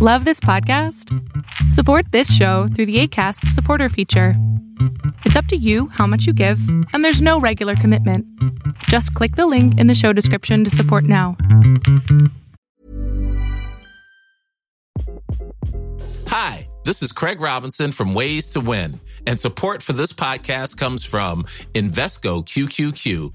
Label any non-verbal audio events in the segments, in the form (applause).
Love this podcast? Support this show through the ACAST supporter feature. It's up to you how much you give, and there's no regular commitment. Just click the link in the show description to support now. Hi, this is Craig Robinson from Ways to Win, and support for this podcast comes from Invesco QQQ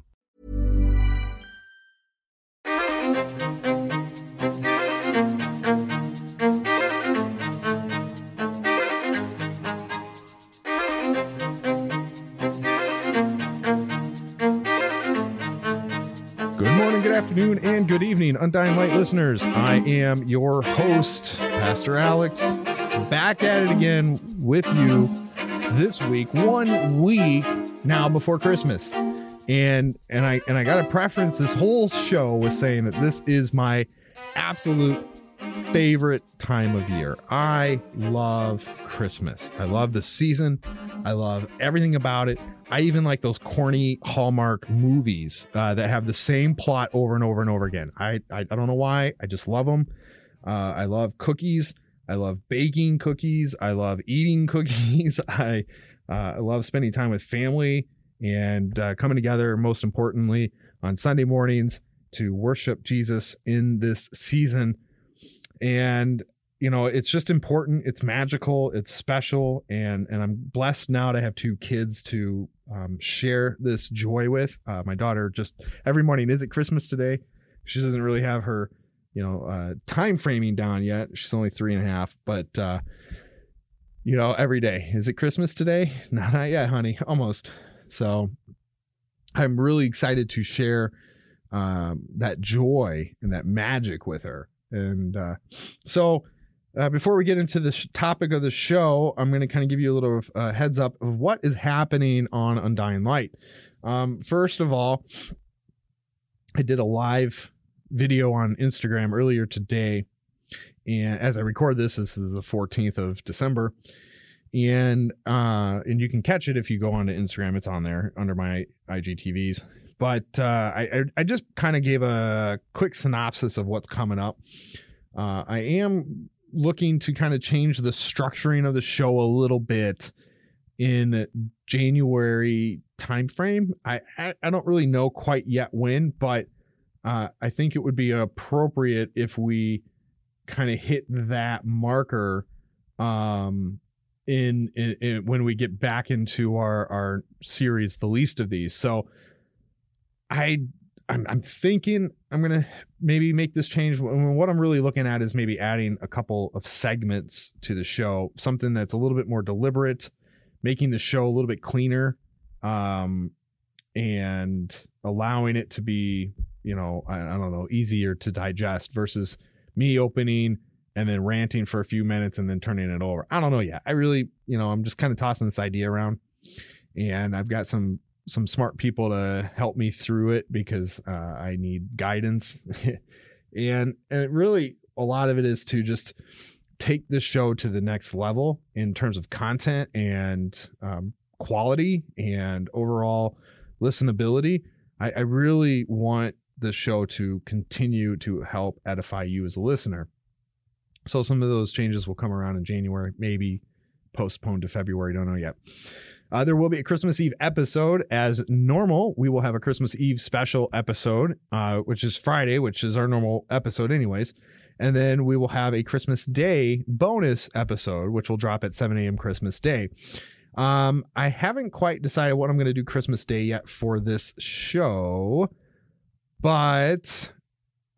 afternoon, and good evening, Undying Light listeners. I am your host, Pastor Alex, back at it again with you this week, one week now before Christmas. And and I and I got a preference this whole show was saying that this is my absolute favorite time of year. I love Christmas. I love the season. I love everything about it. I even like those corny Hallmark movies uh, that have the same plot over and over and over again. I I, I don't know why. I just love them. Uh, I love cookies. I love baking cookies. I love eating (laughs) cookies. I uh, I love spending time with family and uh, coming together. Most importantly, on Sunday mornings to worship Jesus in this season. And you know, it's just important. It's magical. It's special, and and I'm blessed now to have two kids to um, share this joy with. Uh, my daughter just every morning is it Christmas today? She doesn't really have her, you know, uh, time framing down yet. She's only three and a half, but uh, you know, every day is it Christmas today? (laughs) No, not yet, honey. Almost. So I'm really excited to share um, that joy and that magic with her. And uh, so uh, before we get into the sh- topic of the show, I'm going to kind of give you a little uh, heads up of what is happening on Undying Light. Um, first of all, I did a live video on Instagram earlier today. And as I record this, this is the 14th of December. And uh, and you can catch it if you go onto Instagram. It's on there under my IGTVs. But uh, I, I just kind of gave a quick synopsis of what's coming up. Uh, I am looking to kind of change the structuring of the show a little bit in January timeframe. I, I, I don't really know quite yet when, but uh, I think it would be appropriate if we kind of hit that marker um, in, in, in when we get back into our our series, the least of these. So I I'm, I'm thinking I'm gonna maybe make this change. What I'm really looking at is maybe adding a couple of segments to the show, something that's a little bit more deliberate, making the show a little bit cleaner, um, and allowing it to be, you know, I, I don't know, easier to digest versus me opening and then ranting for a few minutes and then turning it over. I don't know yet. I really, you know, I'm just kind of tossing this idea around, and I've got some some smart people to help me through it because uh, I need guidance. (laughs) and, and really, a lot of it is to just take this show to the next level in terms of content and um, quality and overall listenability. I, I really want the show to continue to help edify you as a listener. So some of those changes will come around in January, maybe postponed to February. Don't know yet. Uh, there will be a Christmas Eve episode as normal. We will have a Christmas Eve special episode, uh, which is Friday, which is our normal episode, anyways. And then we will have a Christmas Day bonus episode, which will drop at 7 a.m. Christmas Day. Um, I haven't quite decided what I'm going to do Christmas Day yet for this show, but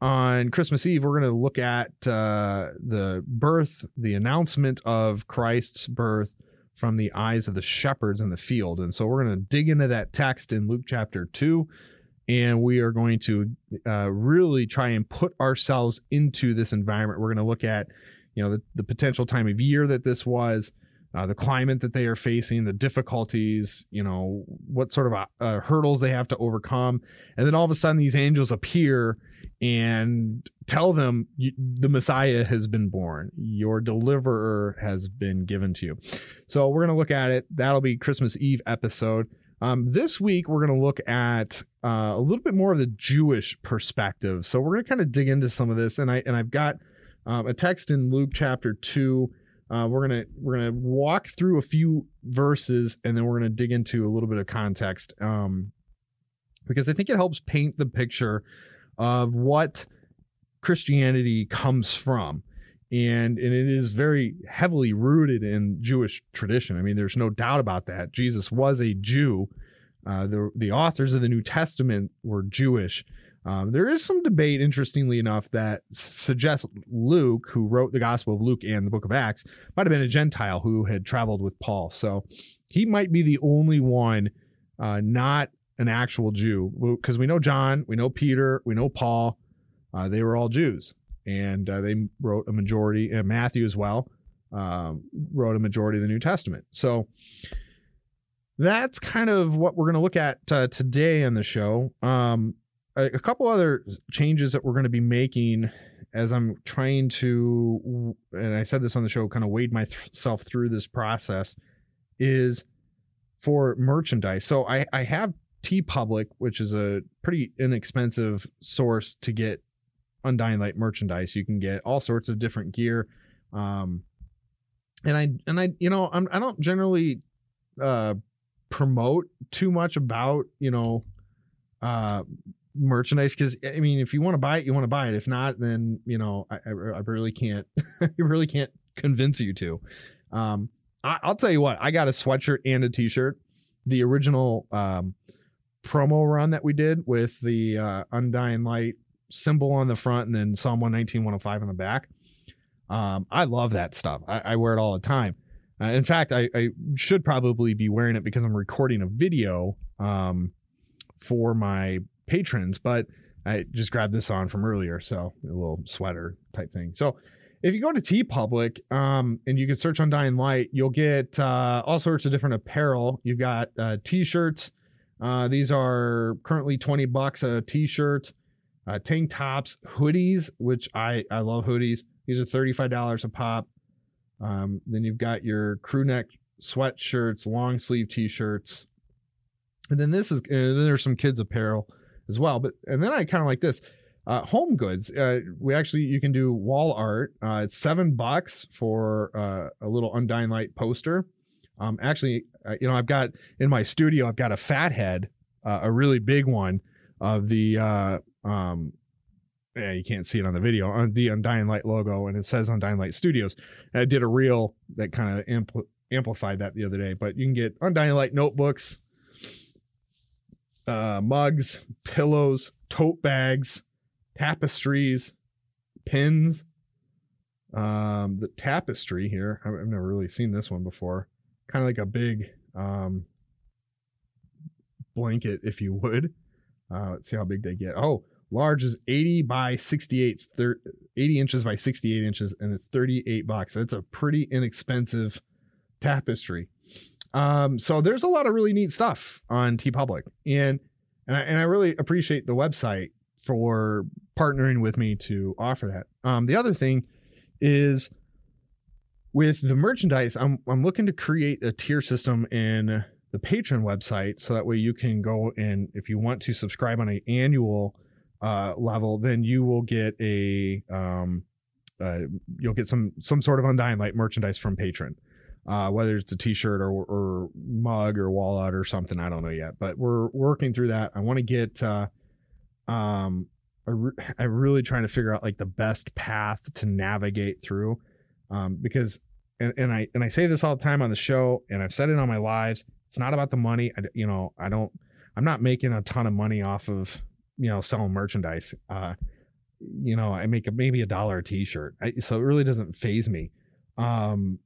on Christmas Eve, we're going to look at uh, the birth, the announcement of Christ's birth from the eyes of the shepherds in the field. And so we're going to dig into that text in Luke chapter 2 and we are going to uh, really try and put ourselves into this environment. We're going to look at, you know, the, the potential time of year that this was, uh, the climate that they are facing, the difficulties, you know, what sort of uh, hurdles they have to overcome, and then all of a sudden these angels appear and tell them the Messiah has been born, your deliverer has been given to you. So we're going to look at it. That'll be Christmas Eve episode. Um, this week, we're going to look at uh, a little bit more of the Jewish perspective. So we're going to kind of dig into some of this, and I and I've got um, a text in Luke chapter two. Uh, we're gonna we're gonna walk through a few verses, and then we're gonna dig into a little bit of context, um, because I think it helps paint the picture of what Christianity comes from and and it is very heavily rooted in Jewish tradition. I mean, there's no doubt about that. Jesus was a Jew. Uh, the the authors of the New Testament were Jewish. Um, there is some debate, interestingly enough, that suggests Luke, who wrote the Gospel of Luke and the Book of Acts, might have been a Gentile who had traveled with Paul. So he might be the only one uh, not an actual Jew, because we know John, we know Peter, we know Paul. Uh, they were all Jews and uh, they wrote a majority, and Matthew as well um, wrote a majority of the New Testament. So that's kind of what we're going to look at uh, today on the show. Um, a, a, couple other changes that we're going to be making as I'm trying to, and I said this on the show, kind of wade myself through this process, is for merchandise. So I, I have TeePublic, which is a pretty inexpensive source to get Undying Light merchandise. You can get all sorts of different gear. Um, and I and I you know I'm I don't generally uh promote too much about you know uh merchandise because I mean if you want to buy it you want to buy it if not then you know I, I, I really can't (laughs) I really can't convince you to um I, will tell you what I got a sweatshirt and a t-shirt the original um promo run that we did with the uh Undying Light symbol on the front and then Psalm 119, 105 on the back. Um, I love that stuff. I, I, wear it all the time. Uh, in fact, I, I, should probably be wearing it because I'm recording a video um, for my patrons, but I just grabbed this on from earlier. So a little sweater type thing. So if you go to TeePublic um, and you can search Undying Light, you'll get uh, all sorts of different apparel. You've got uh, t-shirts. Uh, these are currently 20 bucks a t-shirt uh, tank tops, hoodies, which I I love hoodies. These are thirty five dollars a pop. Um, then you've got your crew neck sweatshirts, long sleeve t-shirts, and then this is and then there's some kids apparel as well. But and then I kind of like this. Uh, home goods. Uh, we actually you can do wall art. Uh, it's seven bucks for uh, a little undying light poster. Um, actually, uh, you know, I've got in my studio, I've got a fathead, uh, a really big one of the uh, um, yeah, you can't see it on the video on the Undying Light logo, and it says Undying Light Studios. And I did a reel that kind of ampl- amplified that the other day. But you can get Undying Light notebooks, uh, mugs, pillows, tote bags, tapestries, pins. Um, the tapestry here, I've never really seen this one before. Kind of like a big um, blanket, if you would. Uh, let's see how big they get. Oh, large is 80 by 68 80 inches by 68 inches and it's 38 bucks that's a pretty inexpensive tapestry um, so there's a lot of really neat stuff on TeePublic and and I, and I really appreciate the website for partnering with me to offer that um, the other thing is with the merchandise I'm, I'm looking to create a tier system in the Patreon website so that way you can go and if you want to subscribe on an annual uh, level, then you will get a um, uh, you'll get some some sort of undying light merchandise from Patreon. Uh, whether it's a t-shirt or, or mug or wallet or something, I don't know yet, but we're working through that. I want to get, uh, um, I re- I'm really trying to figure out like the best path to navigate through, um, because and, and I and I say this all the time on the show, and I've said it on my lives. It's not about the money. I, you know, I don't. I'm not making a ton of money off of you know selling merchandise. Uh, you know, I make a, maybe a dollar a t-shirt, I, so it really doesn't faze me. Um,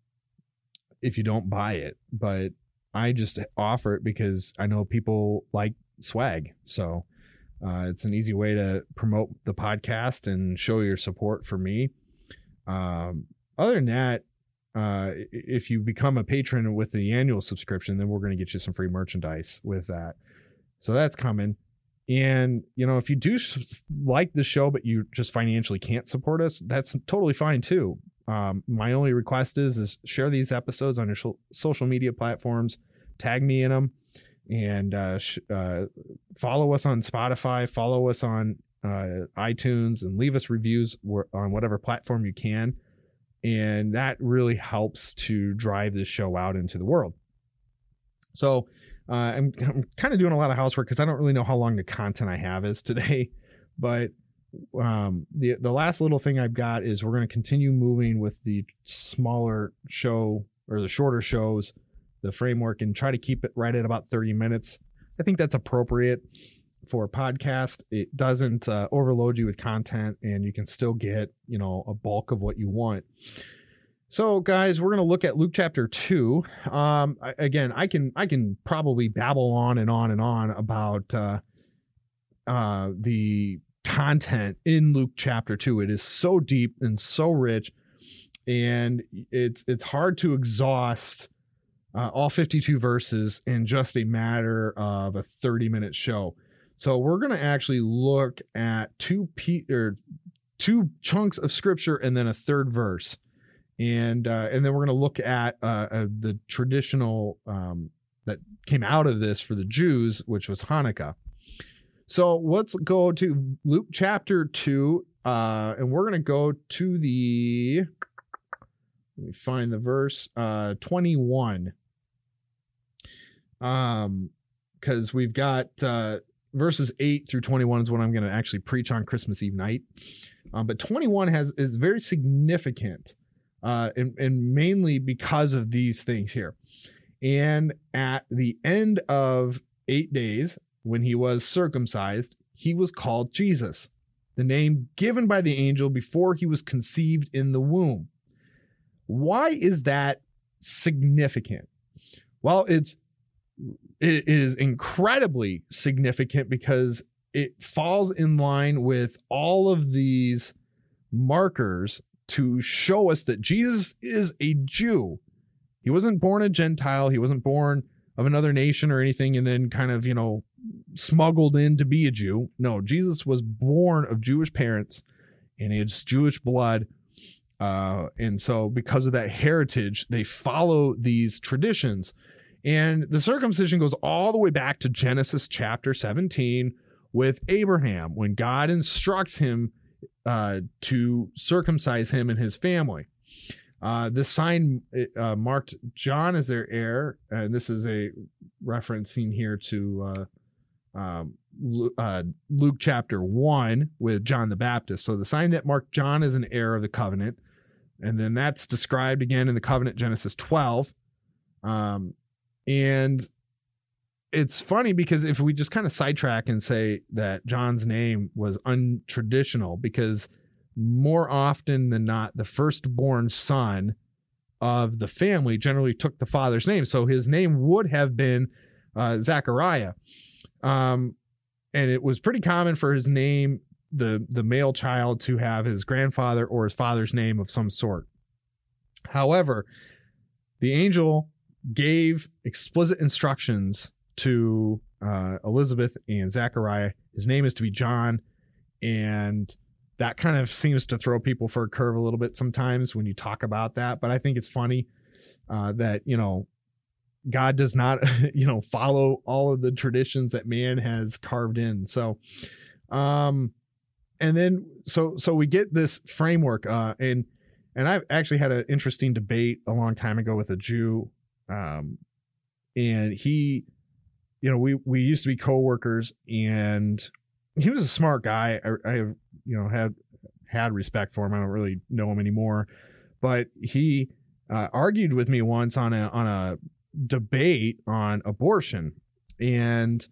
if you don't buy it, but I just offer it because I know people like swag. So uh, it's an easy way to promote the podcast and show your support for me. Um, other than that, uh, if you become a patron with the annual subscription, then we're going to get you some free merchandise with that. So that's coming. And, you know, if you do like the show, but you just financially can't support us, that's totally fine too. Um, my only request is, is share these episodes on your sh- social media platforms, tag me in them and uh, sh- uh, follow us on Spotify, follow us on uh, iTunes, and leave us reviews on whatever platform you can. And that really helps to drive this show out into the world. So uh, I'm, I'm kind of doing a lot of housework because I don't really know how long the content I have is today. (laughs) But um, the the last little thing I've got is we're going to continue moving with the smaller show or the shorter shows the framework and try to keep it right at about 30 minutes. I think that's appropriate for a podcast. It doesn't uh, overload you with content and you can still get, you know, a bulk of what you want. So guys, we're going to look at Luke chapter 2. Um I, again, I can I can probably babble on and on and on about uh uh the content in Luke chapter 2. It is so deep and so rich and it's it's hard to exhaust uh, all 52 verses in just a matter of a 30 minute show. So we're going to actually look at two pe- or two chunks of scripture and then a third verse. And uh, and then we're going to look at uh, uh, the traditional um, that came out of this for the Jews, which was Hanukkah. So let's go to Luke chapter 2, uh, and we're going to go to the, let me find the verse, uh, 21 um because we've got uh verses 8 through 21 is what i'm going to actually preach on christmas eve night. Um, but 21 has is very significant uh and, and mainly because of these things here. And at the end of eight days when he was circumcised he was called jesus the name given by the angel before he was conceived in the womb. Why is that significant? Well it's it is incredibly significant because it falls in line with all of these markers to show us that Jesus is a Jew. He wasn't born a Gentile, he wasn't born of another nation or anything and then kind of, you know, smuggled in to be a Jew. No, Jesus was born of Jewish parents and it's Jewish blood. Uh, and so, because of that heritage, they follow these traditions. And the circumcision goes all the way back to Genesis chapter 17 with Abraham when God instructs him uh, to circumcise him and his family. Uh, this sign uh, marked John as their heir, and this is a referencing here to uh, um, uh, Luke chapter 1 with John the Baptist. So the sign that marked John as an heir of the covenant, and then that's described again in the covenant Genesis 12. Um, and it's funny because if we just kind of sidetrack and say that John's name was untraditional, because more often than not, the firstborn son of the family generally took the father's name. So his name would have been uh, Zachariah. Um, and it was pretty common for his name, the, the male child, to have his grandfather or his father's name of some sort. However, the angel gave explicit instructions to uh, Elizabeth and Zachariah. His name is to be John, and that kind of seems to throw people for a curve a little bit sometimes when you talk about that. But I think it's funny uh, that you know God does not (laughs) you know follow all of the traditions that man has carved in. So, um, and then so so we get this framework, uh, and and I've actually had an interesting debate a long time ago with a Jew um, and he, you know, we we used to be coworkers, and he was a smart guy. I, I you know had had respect for him. I don't really know him anymore, but he uh, argued with me once on a on a debate on abortion, and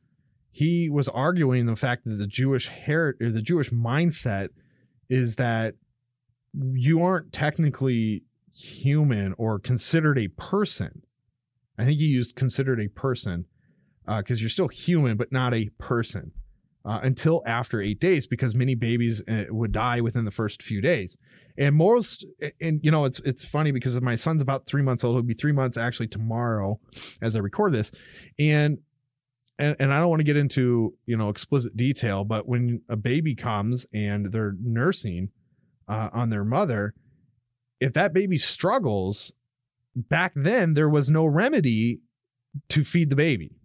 he was arguing the fact that the Jewish her- or the Jewish mindset is that you aren't technically human or considered a person. I think he used considered a person because uh, you're still human, but not a person uh, until after eight days because many babies uh, would die within the first few days. And most, and you know, it's it's funny because my son's about three months old. He'll be three months actually tomorrow as I record this, and and, and I don't want to get into you know explicit detail, but when a baby comes and they're nursing uh, on their mother, if that baby struggles, back then there was no remedy to feed the baby.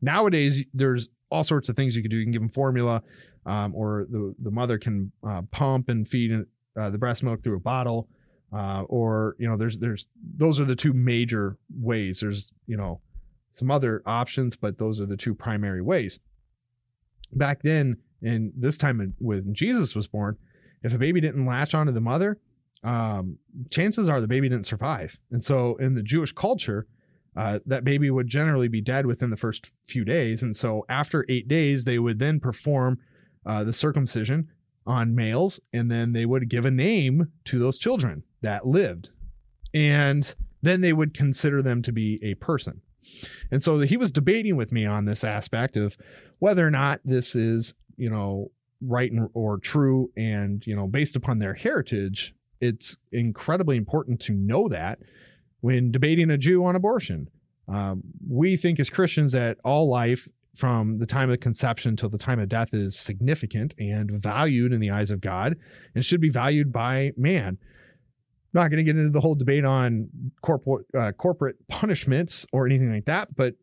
Nowadays, there's all sorts of things you can do. You can give them formula, um, or the the mother can uh, pump and feed uh, the breast milk through a bottle, uh, or you know, there's there's those are the two major ways. There's you know some other options, but those are the two primary ways. Back then, and this time when Jesus was born, if a baby didn't latch onto the mother, um, chances are the baby didn't survive. And so in the Jewish culture, uh, that baby would generally be dead within the first few days. And so after eight days, they would then perform uh, the circumcision on males, and then they would give a name to those children that lived. And then they would consider them to be a person. And so he was debating with me on this aspect of whether or not this is, you know, right or true. And, you know, based upon their heritage, it's incredibly important to know that when debating a Jew on abortion. Um, we think as Christians that all life from the time of conception till the time of death is significant and valued in the eyes of God and should be valued by man. I'm not going to get into the whole debate on corporate uh, corporate punishments or anything like that, but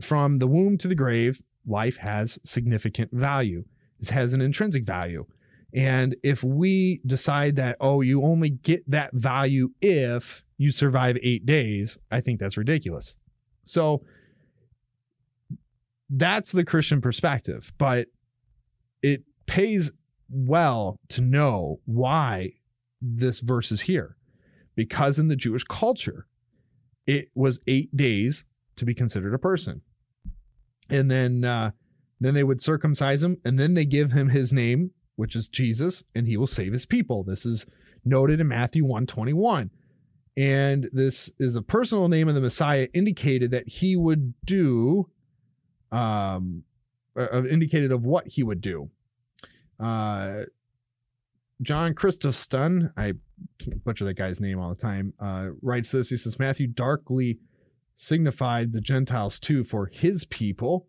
from the womb to the grave, life has significant value. It has an intrinsic value. And if we decide that, oh, you only get that value if you survive eight days, I think that's ridiculous. So that's the Christian perspective, but it pays well to know why this verse is here. Because in the Jewish culture, it was eight days to be considered a person. And then uh, then they would circumcise him, and then they give him his name which is Jesus, and he will save his people. This is noted in Matthew 121. And this is a personal name of the Messiah indicated that he would do, um, uh, uh indicated of what he would do. Uh, John Chrysostom, I butcher that guy's name all the time, uh, writes this. He says, Matthew darkly signified the Gentiles too for his people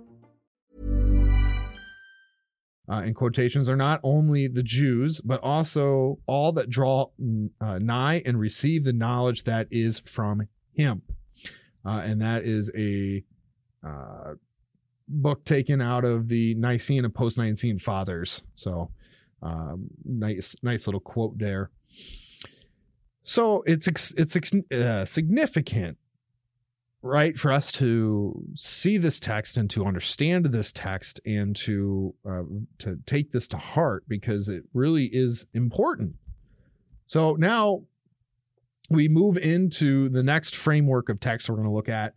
Uh, in quotations are not only the Jews, but also all that draw uh, nigh and receive the knowledge that is from him. Uh, and that is a uh, book taken out of the Nicene and post Nicene fathers. So, um, nice, nice little quote there. So it's it's uh, significant, right, for us to see this text and to understand this text and to uh, to take this to heart because it really is important. So now we move into the next framework of text we're going to look at,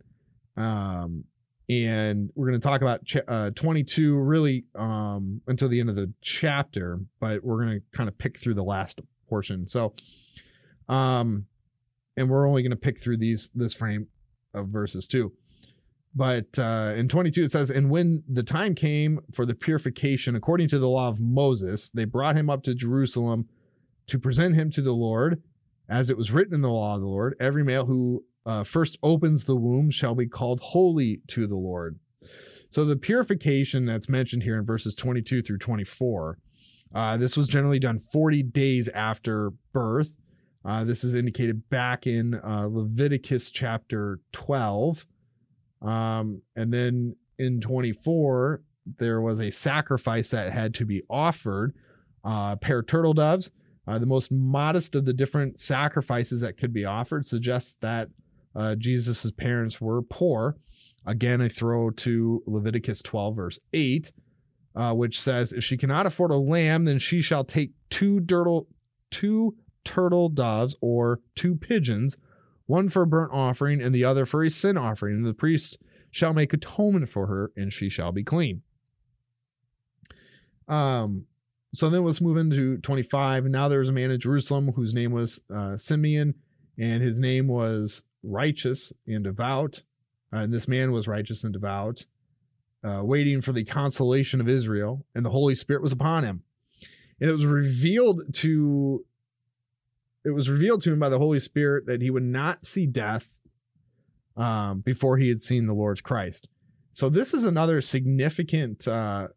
um, and we're going to talk about ch- uh, 22 really um, until the end of the chapter, but we're going to kind of pick through the last portion. So um, and we're only going to pick through these this frame of verses too. But uh, in 22 it says, and when the time came for the purification according to the law of Moses, they brought him up to Jerusalem to present him to the Lord, as it was written in the law of the Lord. Every male who uh, first opens the womb shall be called holy to the Lord. So the purification that's mentioned here in verses 22 through 24, uh, this was generally done 40 days after birth uh, this is indicated back in uh, Leviticus chapter 12. Um, and then in 24, there was a sacrifice that had to be offered. Uh, pair of turtle doves, uh, the most modest of the different sacrifices that could be offered, suggests that uh, Jesus' parents were poor. Again, I throw to Leviticus 12, verse 8, uh, which says, If she cannot afford a lamb, then she shall take two turtle, two turtle doves or two pigeons, one for a burnt offering and the other for a sin offering. And the priest shall make atonement for her, and she shall be clean. Um, so then let's move into 25. Now there was a man in Jerusalem whose name was uh, Simeon, and his name was righteous and devout. Uh, and this man was righteous and devout, uh, waiting for the consolation of Israel, and the Holy Spirit was upon him. And it was revealed to it was revealed to him by the Holy Spirit that he would not see death um, before he had seen the Lord's Christ. So this is another significant uh,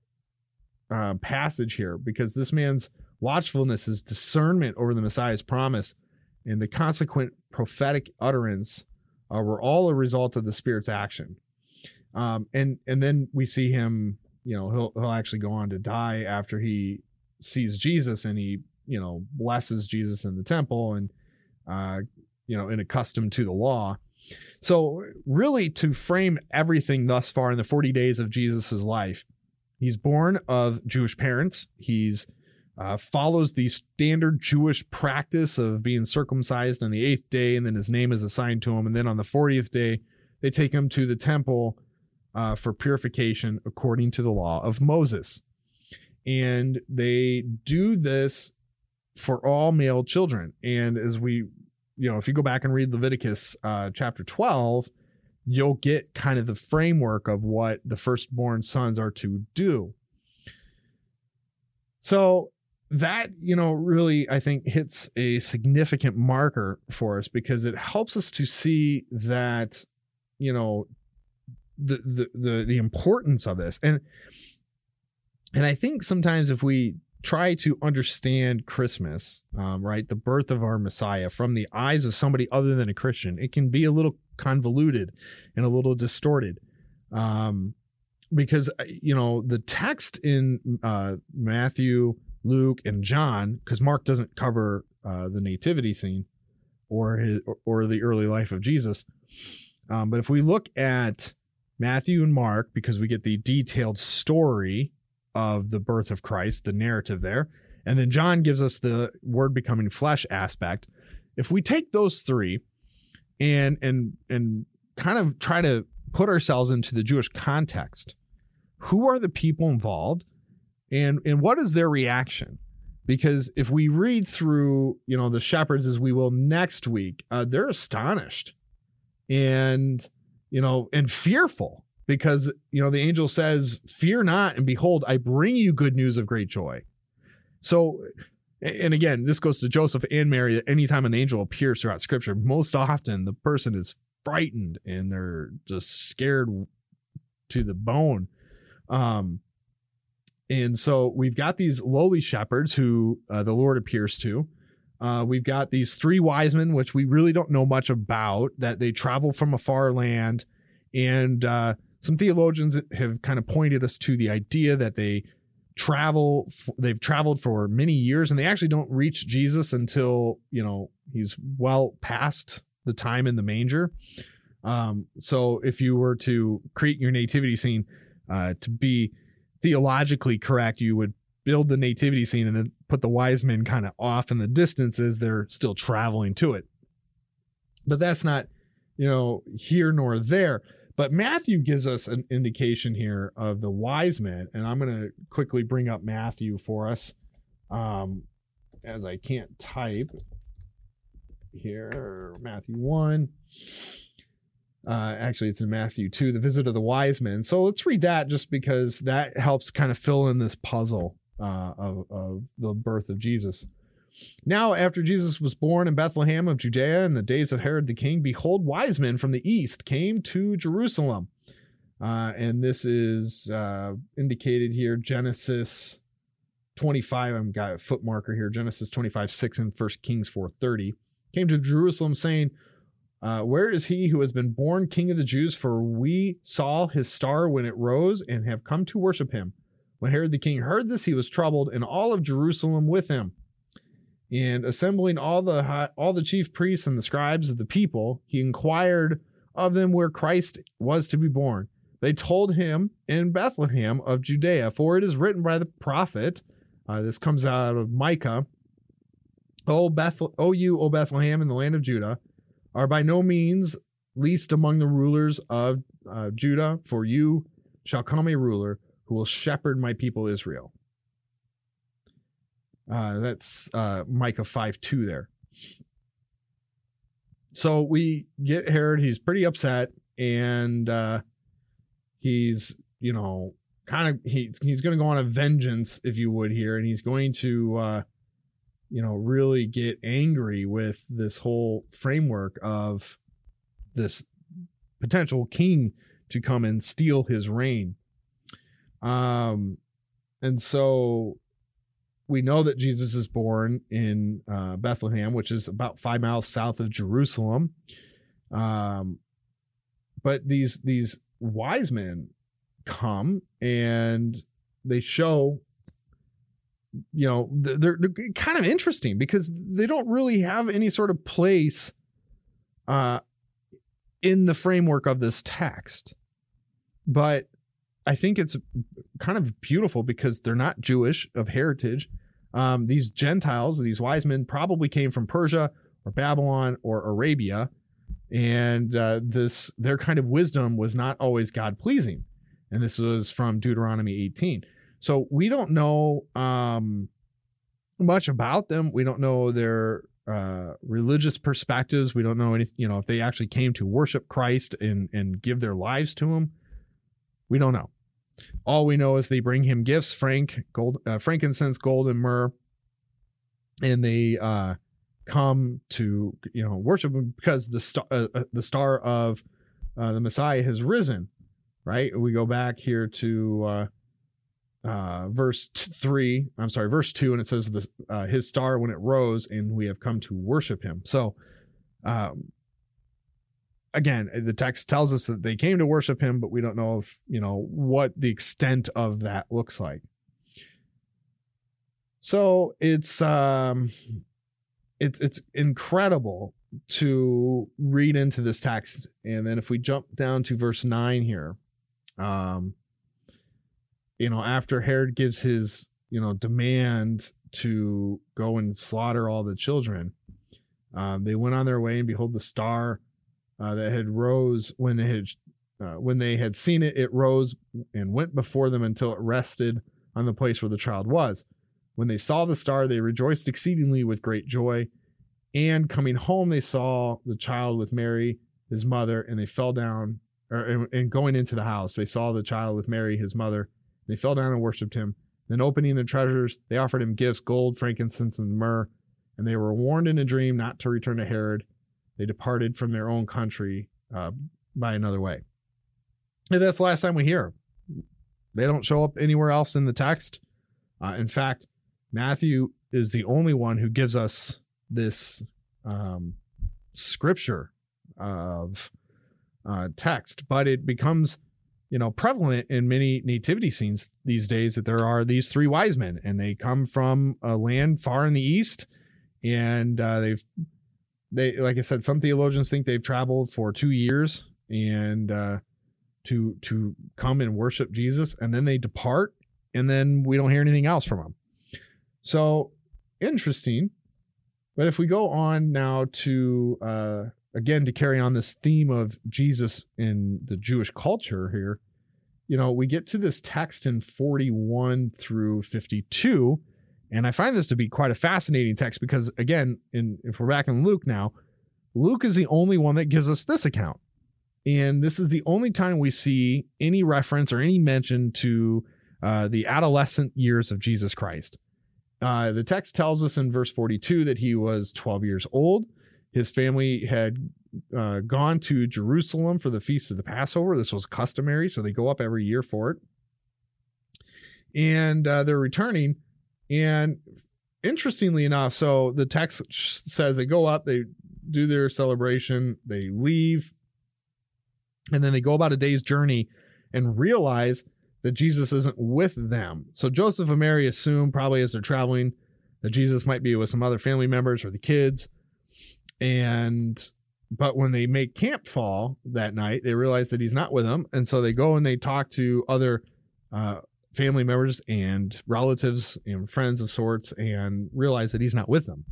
uh, passage here because this man's watchfulness, his discernment over the Messiah's promise, and the consequent prophetic utterance uh, were all a result of the Spirit's action. Um, and and then we see him, you know, he'll he'll actually go on to die after he sees Jesus and he you know blesses Jesus in the temple and uh, you know and accustomed to the law. So really, to frame everything thus far in the 40 days of Jesus's life, he's born of Jewish parents. He's uh, follows the standard Jewish practice of being circumcised on the eighth day, and then his name is assigned to him. And then on the 40th day, they take him to the temple uh, for purification according to the law of Moses. And they do this for all male children. And as we, you know, if you go back and read Leviticus uh, chapter 12, you'll get kind of the framework of what the firstborn sons are to do. So that, you know, really, I think hits a significant marker for us because it helps us to see that, you know, the, the, the, the importance of this. And, and I think sometimes if we try to understand Christmas, um, right, the birth of our Messiah from the eyes of somebody other than a Christian, it can be a little convoluted and a little distorted. Um, because, uh, you know, the text in uh, Matthew, Luke, and John, because Mark doesn't cover uh, the nativity scene or his, or the early life of Jesus. Um, but if we look at Matthew and Mark, because we get the detailed story of the birth of Christ, the narrative there. And then John gives us the word becoming flesh aspect. If we take those three and and and kind of try to put ourselves into the Jewish context, who are the people involved and and what is their reaction? because if we read through, you know, the shepherds as we will next week, uh, they're astonished and, you know, and fearful because, you know, the angel says, Fear not, and behold, I bring you good news of great joy. So, and again, this goes to Joseph and Mary anytime an angel appears throughout scripture, most often the person is frightened and they're just scared to the bone. Um, and so we've got these lowly shepherds who uh, the Lord appears to. Uh, we've got these three wise men, which we really don't know much about, that they travel from a far land. And uh, some theologians have kind of pointed us to the idea that they travel, they've traveled for many years and they actually don't reach Jesus until, you know, he's well past the time in the manger. Um, so if you were to create your nativity scene uh, to be theologically correct, you would build the nativity scene and then put the wise men kind of off in the distance as they're still traveling to it. But that's not, you know, here nor there. But Matthew gives us an indication here of the wise men, and I'm going to quickly bring up Matthew for us, um, as I can't type here. Matthew one. Uh, actually, it's in Matthew 2, the visit of the wise men. So let's read that just because that helps kind of fill in this puzzle uh, of, of the birth of Jesus. Now, after Jesus was born in Bethlehem of Judea in the days of Herod the king, behold, wise men from the east came to Jerusalem. Uh, and this is uh, indicated here Genesis 25. I've got a foot marker here Genesis 25, 6 and 1 Kings 4 30. Came to Jerusalem saying, uh, where is he who has been born king of the Jews? For we saw his star when it rose and have come to worship him. When Herod the king heard this, he was troubled, and all of Jerusalem with him. And assembling all the high, all the chief priests and the scribes of the people, he inquired of them where Christ was to be born. They told him in Bethlehem of Judea, for it is written by the prophet. Uh, this comes out of Micah. O Beth, O you, O Bethlehem, in the land of Judah are by no means least among the rulers of uh, Judah, for you shall come a ruler who will shepherd my people Israel. Uh, that's uh, Micah 5 2 there. So we get Herod. He's pretty upset and uh, he's, you know, kind of, he, he's going to go on a vengeance, if you would, here. And he's going to, uh, you know, really get angry with this whole framework of this potential king to come and steal his reign. Um, and so we know that Jesus is born in uh, Bethlehem, which is about five miles south of Jerusalem. Um, but these these wise men come and they show you know they're, they're kind of interesting because they don't really have any sort of place uh in the framework of this text but i think it's kind of beautiful because they're not jewish of heritage um, these gentiles these wise men probably came from persia or babylon or arabia and uh, this their kind of wisdom was not always god pleasing and this was from deuteronomy 18 so we don't know um, much about them. We don't know their uh, religious perspectives. We don't know any, you know, if they actually came to worship Christ and and give their lives to Him. We don't know. All we know is they bring him gifts, frank, gold, uh, frankincense, gold, and myrrh, and they uh, come to you know worship him because the star, uh, uh the star of uh, the Messiah has risen. Right. We go back here to uh, uh, verse three. I'm sorry, verse two, and it says the uh, his star when it rose, and we have come to worship him. So, um, again, the text tells us that they came to worship him, but we don't know if you know what the extent of that looks like. So it's um, it's it's incredible to read into this text, and then if we jump down to verse nine here, um you know, after Herod gives his, you know, demand to go and slaughter all the children, um, they went on their way, and behold, the star uh, that had rose when they had uh, when they had seen it, it rose and went before them until it rested on the place where the child was. When they saw the star, they rejoiced exceedingly with great joy. And coming home, they saw the child with Mary, his mother, and they fell down. Or, and going into the house, they saw the child with Mary, his mother. They fell down and worshipped him. Then, opening their treasures, they offered him gifts gold, frankincense, and myrrh. And they were warned in a dream not to return to Herod. They departed from their own country uh, by another way. And that's the last time we hear. They don't show up anywhere else in the text. Uh, in fact, Matthew is the only one who gives us this um, scripture of uh, text, but it becomes you know prevalent in many nativity scenes these days that there are these three wise men and they come from a land far in the east and uh, they've they like i said some theologians think they've traveled for two years and uh, to to come and worship jesus and then they depart and then we don't hear anything else from them so interesting. But if we go on now to uh, again to carry on this theme of Jesus in the Jewish culture here, you know, we get to this text in 41 through 52, and I find this to be quite a fascinating text because again, in if we're back in Luke now, Luke is the only one that gives us this account. And this is the only time we see any reference or any mention to uh, the adolescent years of Jesus Christ. Uh, the text tells us in verse 42 that he was 12 years old. His family had uh, gone to Jerusalem for the feast of the Passover. This was customary, so they go up every year for it. And uh, they're returning. And interestingly enough, so the text says they go up, they do their celebration, they leave, and then they go about a day's journey and realize that Jesus isn't with them. So Joseph and Mary assume, probably as they're traveling, that Jesus might be with some other family members or the kids. And but when they make camp fall that night, they realize that he's not with them, and so they go and they talk to other uh, family members and relatives and friends of sorts, and realize that he's not with them.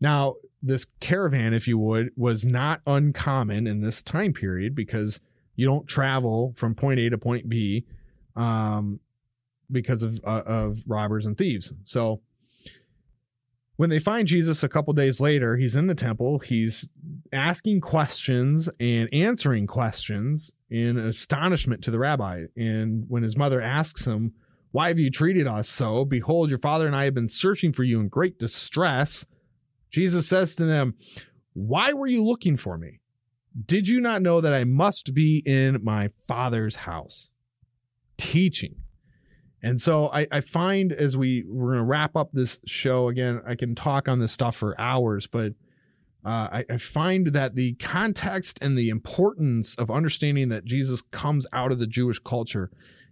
Now, this caravan, if you would, was not uncommon in this time period because you don't travel from point A to point B um, because of uh, of robbers and thieves. So when they find Jesus a couple days later, he's in the temple. He's asking questions and answering questions in astonishment to the rabbi. And when his mother asks him, Why have you treated us so? Behold, your father and I have been searching for you in great distress. Jesus says to them, Why were you looking for me? Did you not know that I must be in my father's house? Teaching. And so I, I find as we we're going to wrap up this show again, I can talk on this stuff for hours, but uh, I, I, find that the context and the importance of understanding that Jesus comes out of the Jewish culture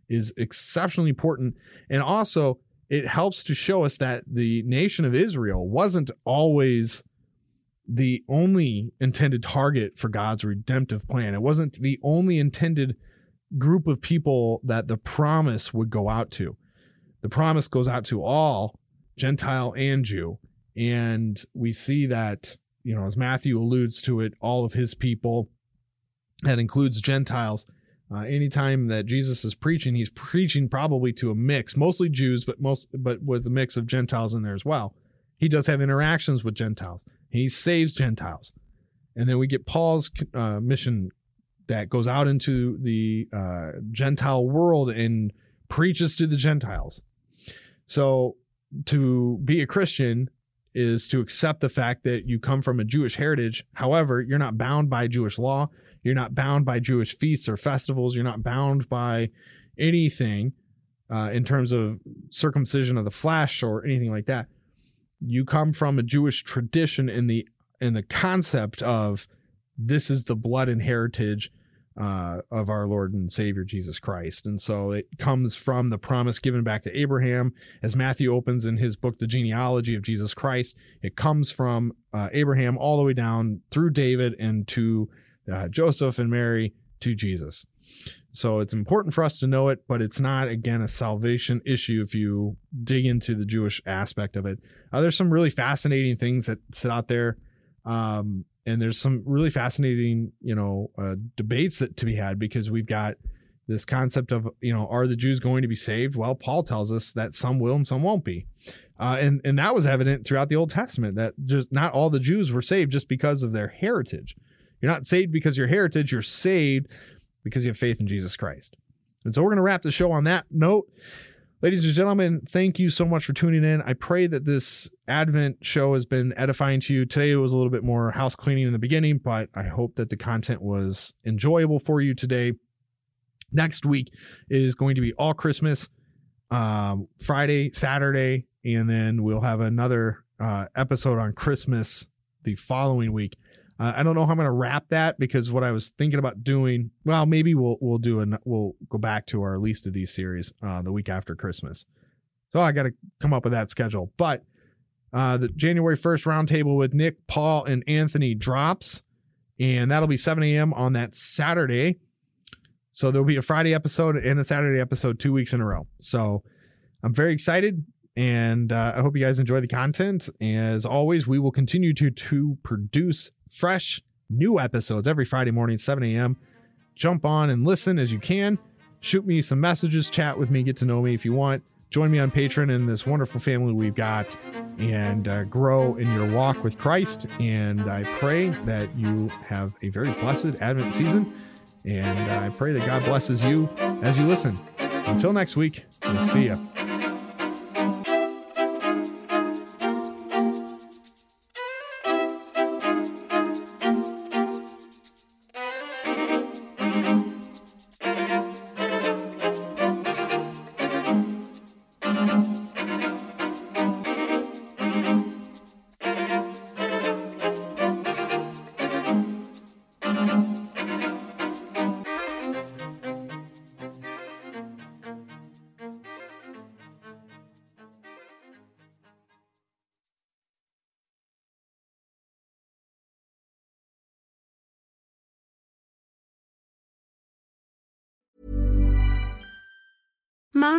is exceptionally important. And also, it helps to show us that the nation of Israel wasn't always the only intended target for God's redemptive plan. It wasn't the only intended group of people that the promise would go out to. The promise goes out to all, Gentile and Jew. And we see that, you know, as Matthew alludes to it, all of his people, that includes Gentiles. Uh, anytime that Jesus is preaching, he's preaching probably to a mix, mostly Jews, but most, but with a mix of Gentiles in there as well. He does have interactions with Gentiles. He saves Gentiles, and then we get Paul's uh, mission that goes out into the uh, Gentile world and preaches to the Gentiles. So to be a Christian is to accept the fact that you come from a Jewish heritage. However, you're not bound by Jewish law. You're not bound by Jewish feasts or festivals. You're not bound by anything uh, in terms of circumcision of the flesh or anything like that. You come from a Jewish tradition in the in the concept of this is the blood and heritage uh, of our Lord and Savior Jesus Christ. And so it comes from the promise given back to Abraham. As Matthew opens in his book, The Genealogy of Jesus Christ, it comes from uh, Abraham all the way down through David and to uh, Joseph and Mary to Jesus. So it's important for us to know it, but it's not, again, a salvation issue if you dig into the Jewish aspect of it. Uh, there's some really fascinating things that sit out there. Um, and there's some really fascinating you know uh, debates that to be had because we've got this concept of you know are the Jews going to be saved? Well, Paul tells us that some will and some won't be, uh, and and that was evident throughout the Old Testament that just not all the Jews were saved just because of their heritage. You're not saved because your heritage. You're saved because you have faith in Jesus Christ. And so we're going to wrap the show on that note. Ladies and gentlemen, thank you so much for tuning in. I pray that this Advent show has been edifying to you. Today was a little bit more house cleaning in the beginning, but I hope that the content was enjoyable for you today. Next week is going to be all Christmas, um, Friday, Saturday, and then we'll have another uh, episode on Christmas the following week. Uh, I don't know how I'm going to wrap that because what I was thinking about doing, well, maybe we'll we'll do and we'll go back to our least of these series uh, the week after Christmas. So I got to come up with that schedule. But uh, the January 1st roundtable with Nick, Paul, and Anthony drops, and that'll be 7 a.m. on that Saturday. So there'll be a Friday episode and a Saturday episode two weeks in a row. So I'm very excited and uh, I hope you guys enjoy the content. As always, we will continue to to produce fresh new episodes every Friday morning, 7 a.m. Jump on and listen as you can. Shoot me some messages, chat with me, get to know me if you want. Join me on Patreon in this wonderful family we've got and uh, grow in your walk with Christ. And I pray that you have a very blessed Advent season. And I pray that God blesses you as you listen. Until next week, we'll see you.